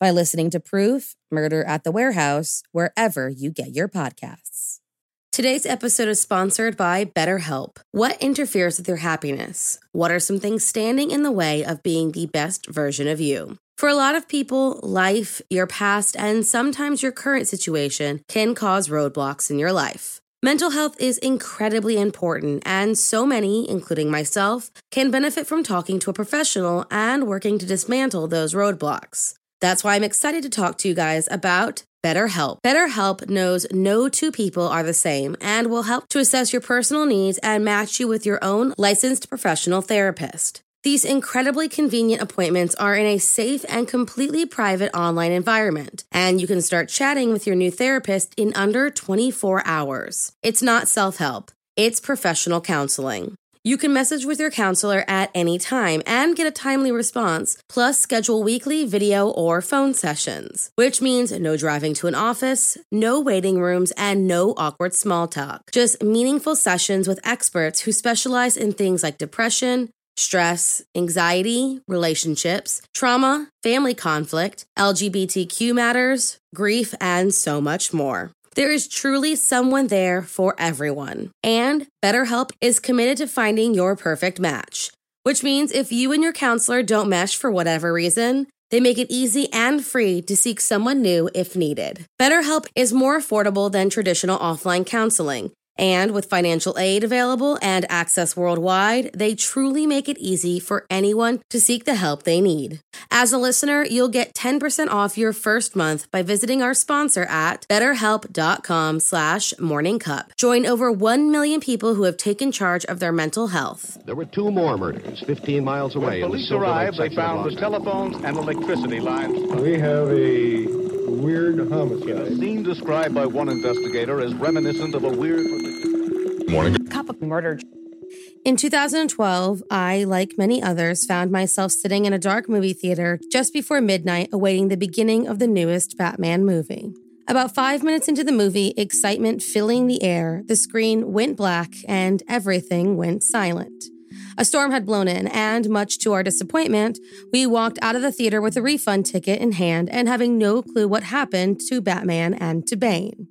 by listening to Proof Murder at the Warehouse wherever you get your podcasts. Today's episode is sponsored by BetterHelp. What interferes with your happiness? What are some things standing in the way of being the best version of you? For a lot of people, life, your past, and sometimes your current situation can cause roadblocks in your life. Mental health is incredibly important, and so many, including myself, can benefit from talking to a professional and working to dismantle those roadblocks. That's why I'm excited to talk to you guys about BetterHelp. BetterHelp knows no two people are the same and will help to assess your personal needs and match you with your own licensed professional therapist. These incredibly convenient appointments are in a safe and completely private online environment, and you can start chatting with your new therapist in under 24 hours. It's not self help, it's professional counseling. You can message with your counselor at any time and get a timely response, plus schedule weekly video or phone sessions, which means no driving to an office, no waiting rooms, and no awkward small talk. Just meaningful sessions with experts who specialize in things like depression, stress, anxiety, relationships, trauma, family conflict, LGBTQ matters, grief, and so much more. There is truly someone there for everyone. And BetterHelp is committed to finding your perfect match, which means if you and your counselor don't mesh for whatever reason, they make it easy and free to seek someone new if needed. BetterHelp is more affordable than traditional offline counseling and with financial aid available and access worldwide, they truly make it easy for anyone to seek the help they need. As a listener, you'll get 10% off your first month by visiting our sponsor at betterhelp.com slash morningcup. Join over 1 million people who have taken charge of their mental health. There were two more murders 15 miles away. When police arrived, they found the telephones and electricity lines. We have a weird homicide. A scene described by one investigator as reminiscent of a weird. Morning. Cup of murder. In 2012, I, like many others, found myself sitting in a dark movie theater just before midnight awaiting the beginning of the newest Batman movie. About five minutes into the movie, excitement filling the air, the screen went black and everything went silent. A storm had blown in, and much to our disappointment, we walked out of the theater with a refund ticket in hand and having no clue what happened to Batman and to Bane.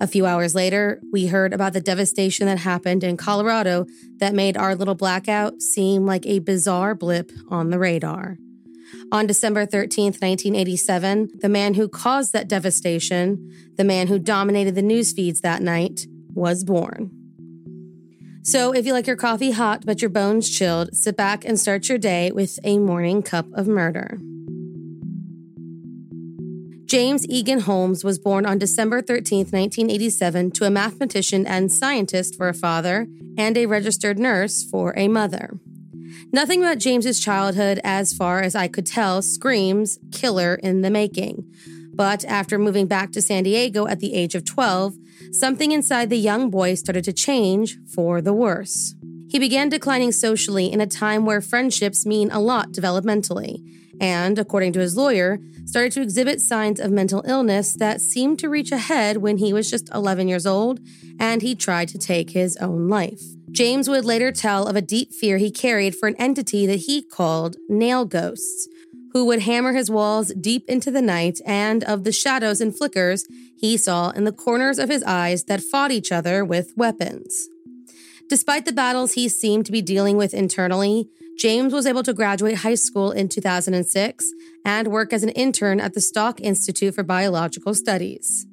A few hours later, we heard about the devastation that happened in Colorado that made our little blackout seem like a bizarre blip on the radar. On December 13th, 1987, the man who caused that devastation, the man who dominated the news feeds that night, was born. So, if you like your coffee hot but your bones chilled, sit back and start your day with a morning cup of murder. James Eagan Holmes was born on December 13, 1987, to a mathematician and scientist for a father and a registered nurse for a mother. Nothing about James's childhood, as far as I could tell, screams killer in the making. But after moving back to San Diego at the age of 12, something inside the young boy started to change for the worse. He began declining socially in a time where friendships mean a lot developmentally, and, according to his lawyer, started to exhibit signs of mental illness that seemed to reach a head when he was just 11 years old and he tried to take his own life. James would later tell of a deep fear he carried for an entity that he called nail ghosts, who would hammer his walls deep into the night, and of the shadows and flickers he saw in the corners of his eyes that fought each other with weapons. Despite the battles he seemed to be dealing with internally, James was able to graduate high school in 2006 and work as an intern at the Salk Institute for Biological Studies,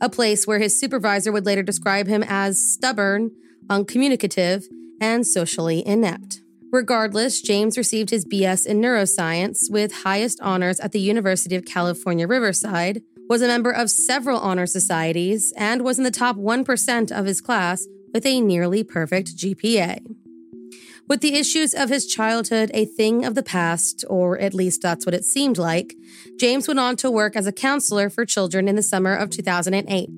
a place where his supervisor would later describe him as stubborn, uncommunicative, and socially inept. Regardless, James received his BS in neuroscience with highest honors at the University of California, Riverside, was a member of several honor societies, and was in the top 1% of his class with a nearly perfect GPA. With the issues of his childhood a thing of the past, or at least that's what it seemed like, James went on to work as a counselor for children in the summer of 2008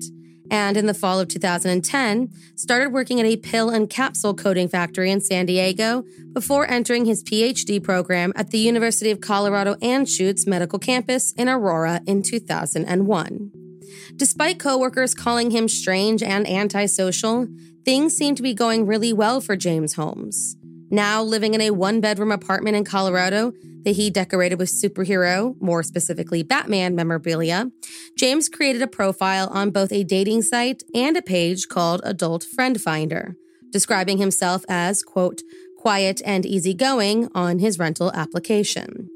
and in the fall of 2010 started working at a pill and capsule coating factory in San Diego before entering his PhD program at the University of Colorado Anschutz Medical Campus in Aurora in 2001. Despite coworkers calling him strange and antisocial, things seemed to be going really well for James Holmes. Now living in a one bedroom apartment in Colorado, that he decorated with superhero, more specifically Batman memorabilia, James created a profile on both a dating site and a page called Adult Friend Finder, describing himself as, quote, quiet and easygoing on his rental application.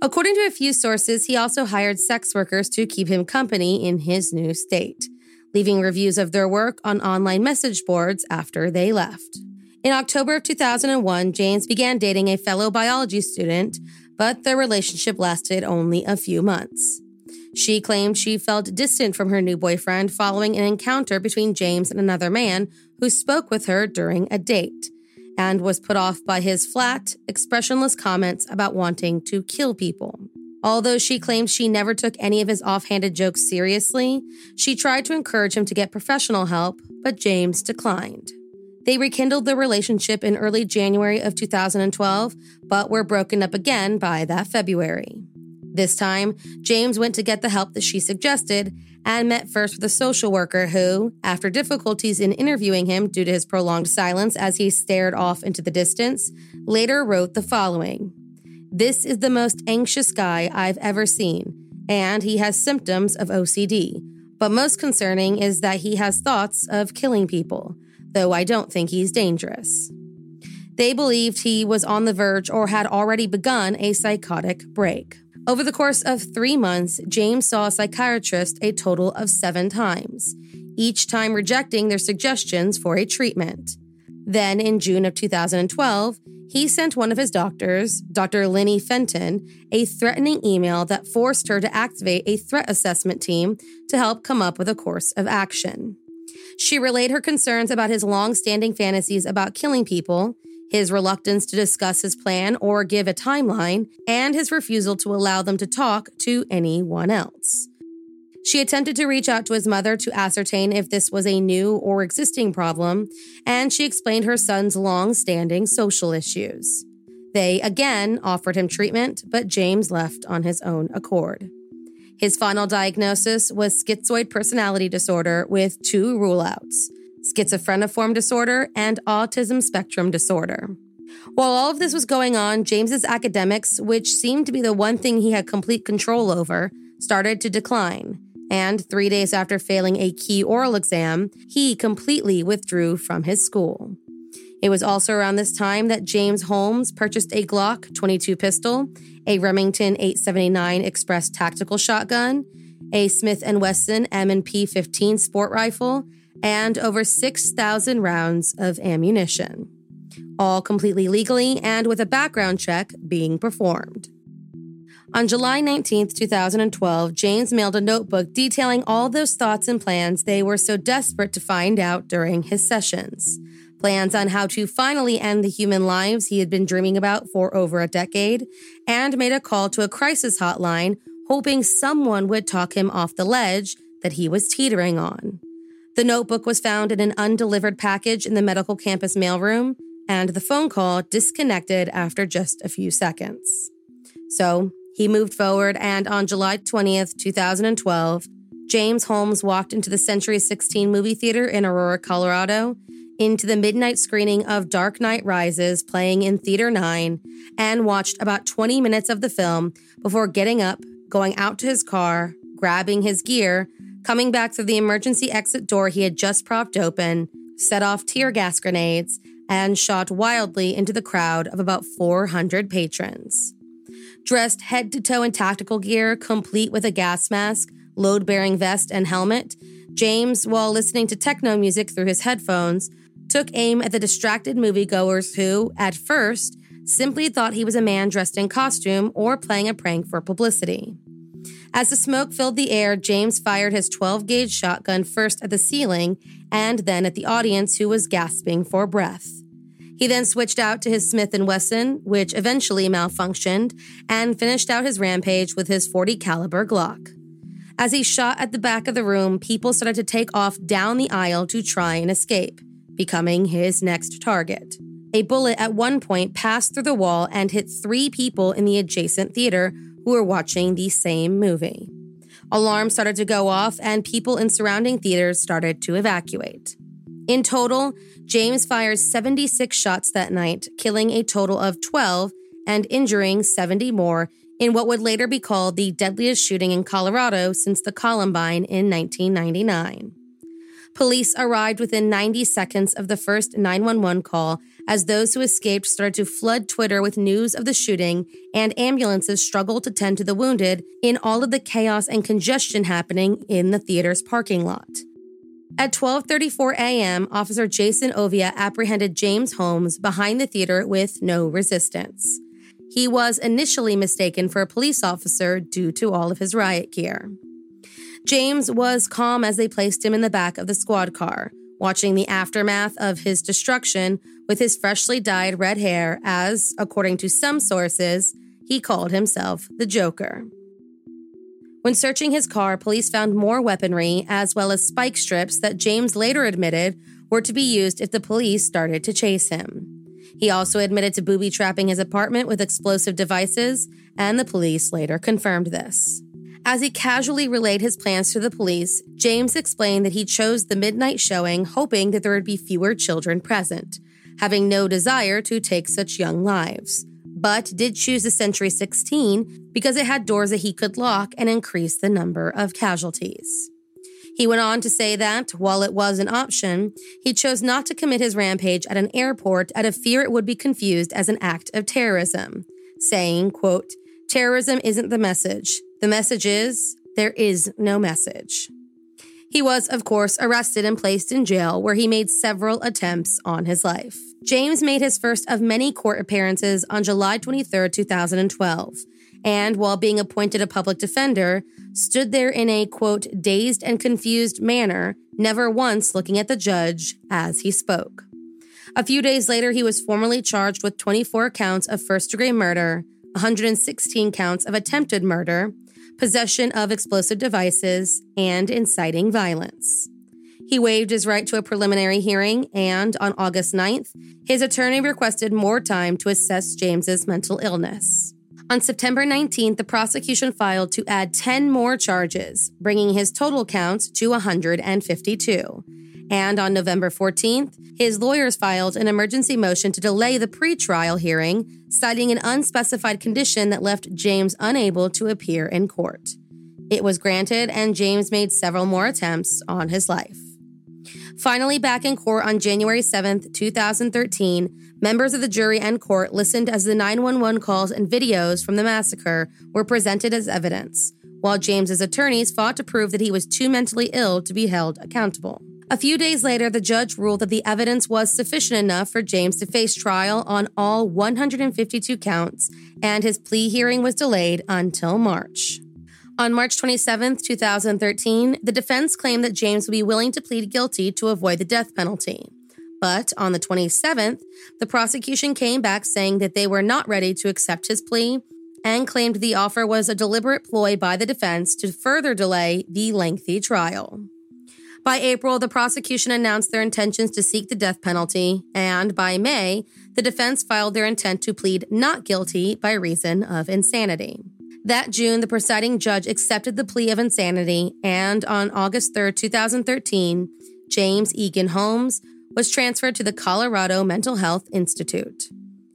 According to a few sources, he also hired sex workers to keep him company in his new state, leaving reviews of their work on online message boards after they left. In October of 2001, James began dating a fellow biology student, but their relationship lasted only a few months. She claimed she felt distant from her new boyfriend following an encounter between James and another man who spoke with her during a date, and was put off by his flat, expressionless comments about wanting to kill people. Although she claimed she never took any of his offhanded jokes seriously, she tried to encourage him to get professional help, but James declined. They rekindled their relationship in early January of 2012, but were broken up again by that February. This time, James went to get the help that she suggested and met first with a social worker who, after difficulties in interviewing him due to his prolonged silence as he stared off into the distance, later wrote the following This is the most anxious guy I've ever seen, and he has symptoms of OCD. But most concerning is that he has thoughts of killing people though I don't think he's dangerous. They believed he was on the verge or had already begun a psychotic break. Over the course of three months, James saw a psychiatrist a total of seven times, each time rejecting their suggestions for a treatment. Then, in June of 2012, he sent one of his doctors, Dr. Lynne Fenton, a threatening email that forced her to activate a threat assessment team to help come up with a course of action. She relayed her concerns about his long standing fantasies about killing people, his reluctance to discuss his plan or give a timeline, and his refusal to allow them to talk to anyone else. She attempted to reach out to his mother to ascertain if this was a new or existing problem, and she explained her son's long standing social issues. They again offered him treatment, but James left on his own accord. His final diagnosis was schizoid personality disorder with two ruleouts schizophreniform disorder and autism spectrum disorder. While all of this was going on, James's academics, which seemed to be the one thing he had complete control over, started to decline. And three days after failing a key oral exam, he completely withdrew from his school. It was also around this time that James Holmes purchased a Glock 22 pistol, a Remington 879 Express tactical shotgun, a Smith & Wesson M&P 15 sport rifle, and over 6,000 rounds of ammunition. All completely legally and with a background check being performed. On July 19, 2012, James mailed a notebook detailing all those thoughts and plans they were so desperate to find out during his sessions plans on how to finally end the human lives he had been dreaming about for over a decade, and made a call to a crisis hotline, hoping someone would talk him off the ledge that he was teetering on. The notebook was found in an undelivered package in the medical campus mailroom, and the phone call disconnected after just a few seconds. So, He moved forward, and on July 20th, 2012, James Holmes walked into the Century 16 movie theater in Aurora, Colorado, into the midnight screening of Dark Knight Rises playing in Theater 9, and watched about 20 minutes of the film before getting up, going out to his car, grabbing his gear, coming back through the emergency exit door he had just propped open, set off tear gas grenades, and shot wildly into the crowd of about 400 patrons. Dressed head to toe in tactical gear, complete with a gas mask, load bearing vest, and helmet, James, while listening to techno music through his headphones, took aim at the distracted moviegoers who, at first, simply thought he was a man dressed in costume or playing a prank for publicity. As the smoke filled the air, James fired his 12 gauge shotgun first at the ceiling and then at the audience who was gasping for breath. He then switched out to his Smith & Wesson, which eventually malfunctioned, and finished out his rampage with his 40 caliber Glock. As he shot at the back of the room, people started to take off down the aisle to try and escape, becoming his next target. A bullet at one point passed through the wall and hit three people in the adjacent theater who were watching the same movie. Alarms started to go off, and people in surrounding theaters started to evacuate. In total, James fired 76 shots that night, killing a total of 12 and injuring 70 more in what would later be called the deadliest shooting in Colorado since the Columbine in 1999. Police arrived within 90 seconds of the first 911 call as those who escaped started to flood Twitter with news of the shooting and ambulances struggled to tend to the wounded in all of the chaos and congestion happening in the theater's parking lot. At 12:34 a.m., Officer Jason Oviatt apprehended James Holmes behind the theater with no resistance. He was initially mistaken for a police officer due to all of his riot gear. James was calm as they placed him in the back of the squad car, watching the aftermath of his destruction with his freshly dyed red hair, as, according to some sources, he called himself the Joker. When searching his car, police found more weaponry as well as spike strips that James later admitted were to be used if the police started to chase him. He also admitted to booby trapping his apartment with explosive devices, and the police later confirmed this. As he casually relayed his plans to the police, James explained that he chose the midnight showing hoping that there would be fewer children present, having no desire to take such young lives, but did choose the Century 16 because it had doors that he could lock and increase the number of casualties. He went on to say that, while it was an option, he chose not to commit his rampage at an airport out of fear it would be confused as an act of terrorism, saying, quote, Terrorism isn't the message. The message is there is no message. He was, of course, arrested and placed in jail where he made several attempts on his life. James made his first of many court appearances on July 23, 2012, and while being appointed a public defender, stood there in a quote, dazed and confused manner, never once looking at the judge as he spoke. A few days later, he was formally charged with 24 counts of first degree murder, 116 counts of attempted murder, possession of explosive devices, and inciting violence. He waived his right to a preliminary hearing, and on August 9th, his attorney requested more time to assess James's mental illness. On September 19th, the prosecution filed to add 10 more charges, bringing his total count to 152. And on November 14th, his lawyers filed an emergency motion to delay the pretrial hearing, citing an unspecified condition that left James unable to appear in court. It was granted, and James made several more attempts on his life. Finally, back in court on January 7th, 2013, members of the jury and court listened as the 911 calls and videos from the massacre were presented as evidence, while James's attorneys fought to prove that he was too mentally ill to be held accountable. A few days later, the judge ruled that the evidence was sufficient enough for James to face trial on all 152 counts, and his plea hearing was delayed until March. On March 27, 2013, the defense claimed that James would be willing to plead guilty to avoid the death penalty. But on the 27th, the prosecution came back saying that they were not ready to accept his plea and claimed the offer was a deliberate ploy by the defense to further delay the lengthy trial. By April, the prosecution announced their intentions to seek the death penalty, and by May, the defense filed their intent to plead not guilty by reason of insanity. That June, the presiding judge accepted the plea of insanity, and on August 3, 2013, James Eagan Holmes was transferred to the Colorado Mental Health Institute.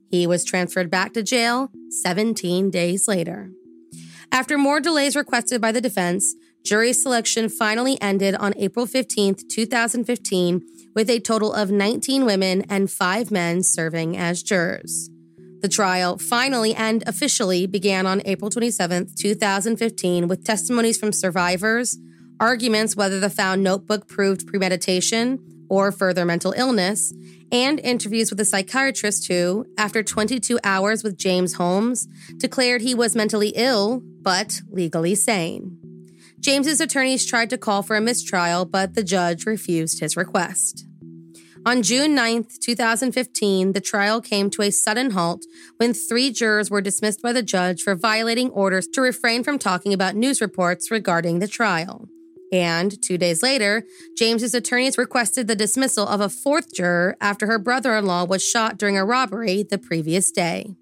He was transferred back to jail 17 days later. After more delays requested by the defense, jury selection finally ended on April 15, 2015, with a total of 19 women and five men serving as jurors. The trial finally and officially began on April 27, 2015, with testimonies from survivors, arguments whether the found notebook proved premeditation or further mental illness, and interviews with a psychiatrist who, after 22 hours with James Holmes, declared he was mentally ill but legally sane. James's attorneys tried to call for a mistrial, but the judge refused his request. On June 9, 2015, the trial came to a sudden halt when three jurors were dismissed by the judge for violating orders to refrain from talking about news reports regarding the trial. And two days later, James's attorneys requested the dismissal of a fourth juror after her brother in law was shot during a robbery the previous day.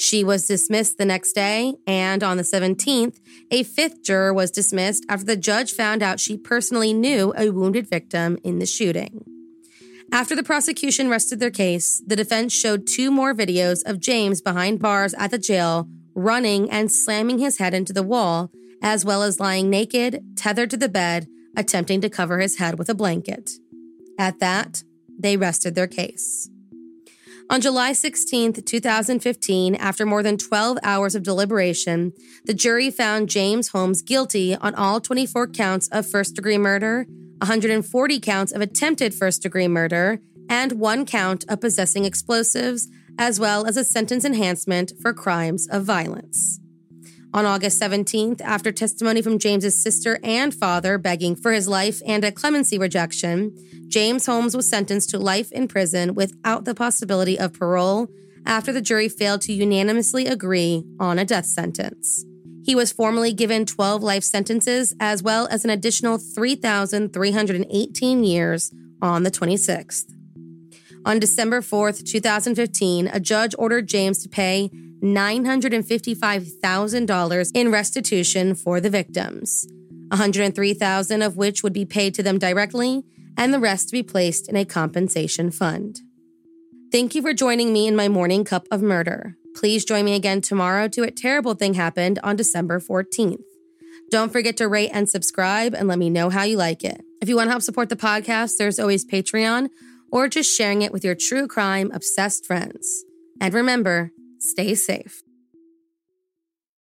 She was dismissed the next day, and on the 17th, a fifth juror was dismissed after the judge found out she personally knew a wounded victim in the shooting. After the prosecution rested their case, the defense showed two more videos of James behind bars at the jail, running and slamming his head into the wall, as well as lying naked, tethered to the bed, attempting to cover his head with a blanket. At that, they rested their case. On July 16, 2015, after more than 12 hours of deliberation, the jury found James Holmes guilty on all 24 counts of first degree murder, 140 counts of attempted first degree murder, and one count of possessing explosives, as well as a sentence enhancement for crimes of violence. On August 17th, after testimony from James's sister and father begging for his life and a clemency rejection, James Holmes was sentenced to life in prison without the possibility of parole after the jury failed to unanimously agree on a death sentence. He was formally given 12 life sentences as well as an additional 3,318 years on the 26th. On December 4th, 2015, a judge ordered James to pay $955,000 in restitution for the victims, 103,000 of which would be paid to them directly and the rest to be placed in a compensation fund. Thank you for joining me in my morning cup of murder. Please join me again tomorrow to A Terrible Thing Happened on December 14th. Don't forget to rate and subscribe and let me know how you like it. If you want to help support the podcast, there's always Patreon or just sharing it with your true crime obsessed friends. And remember, stay safe.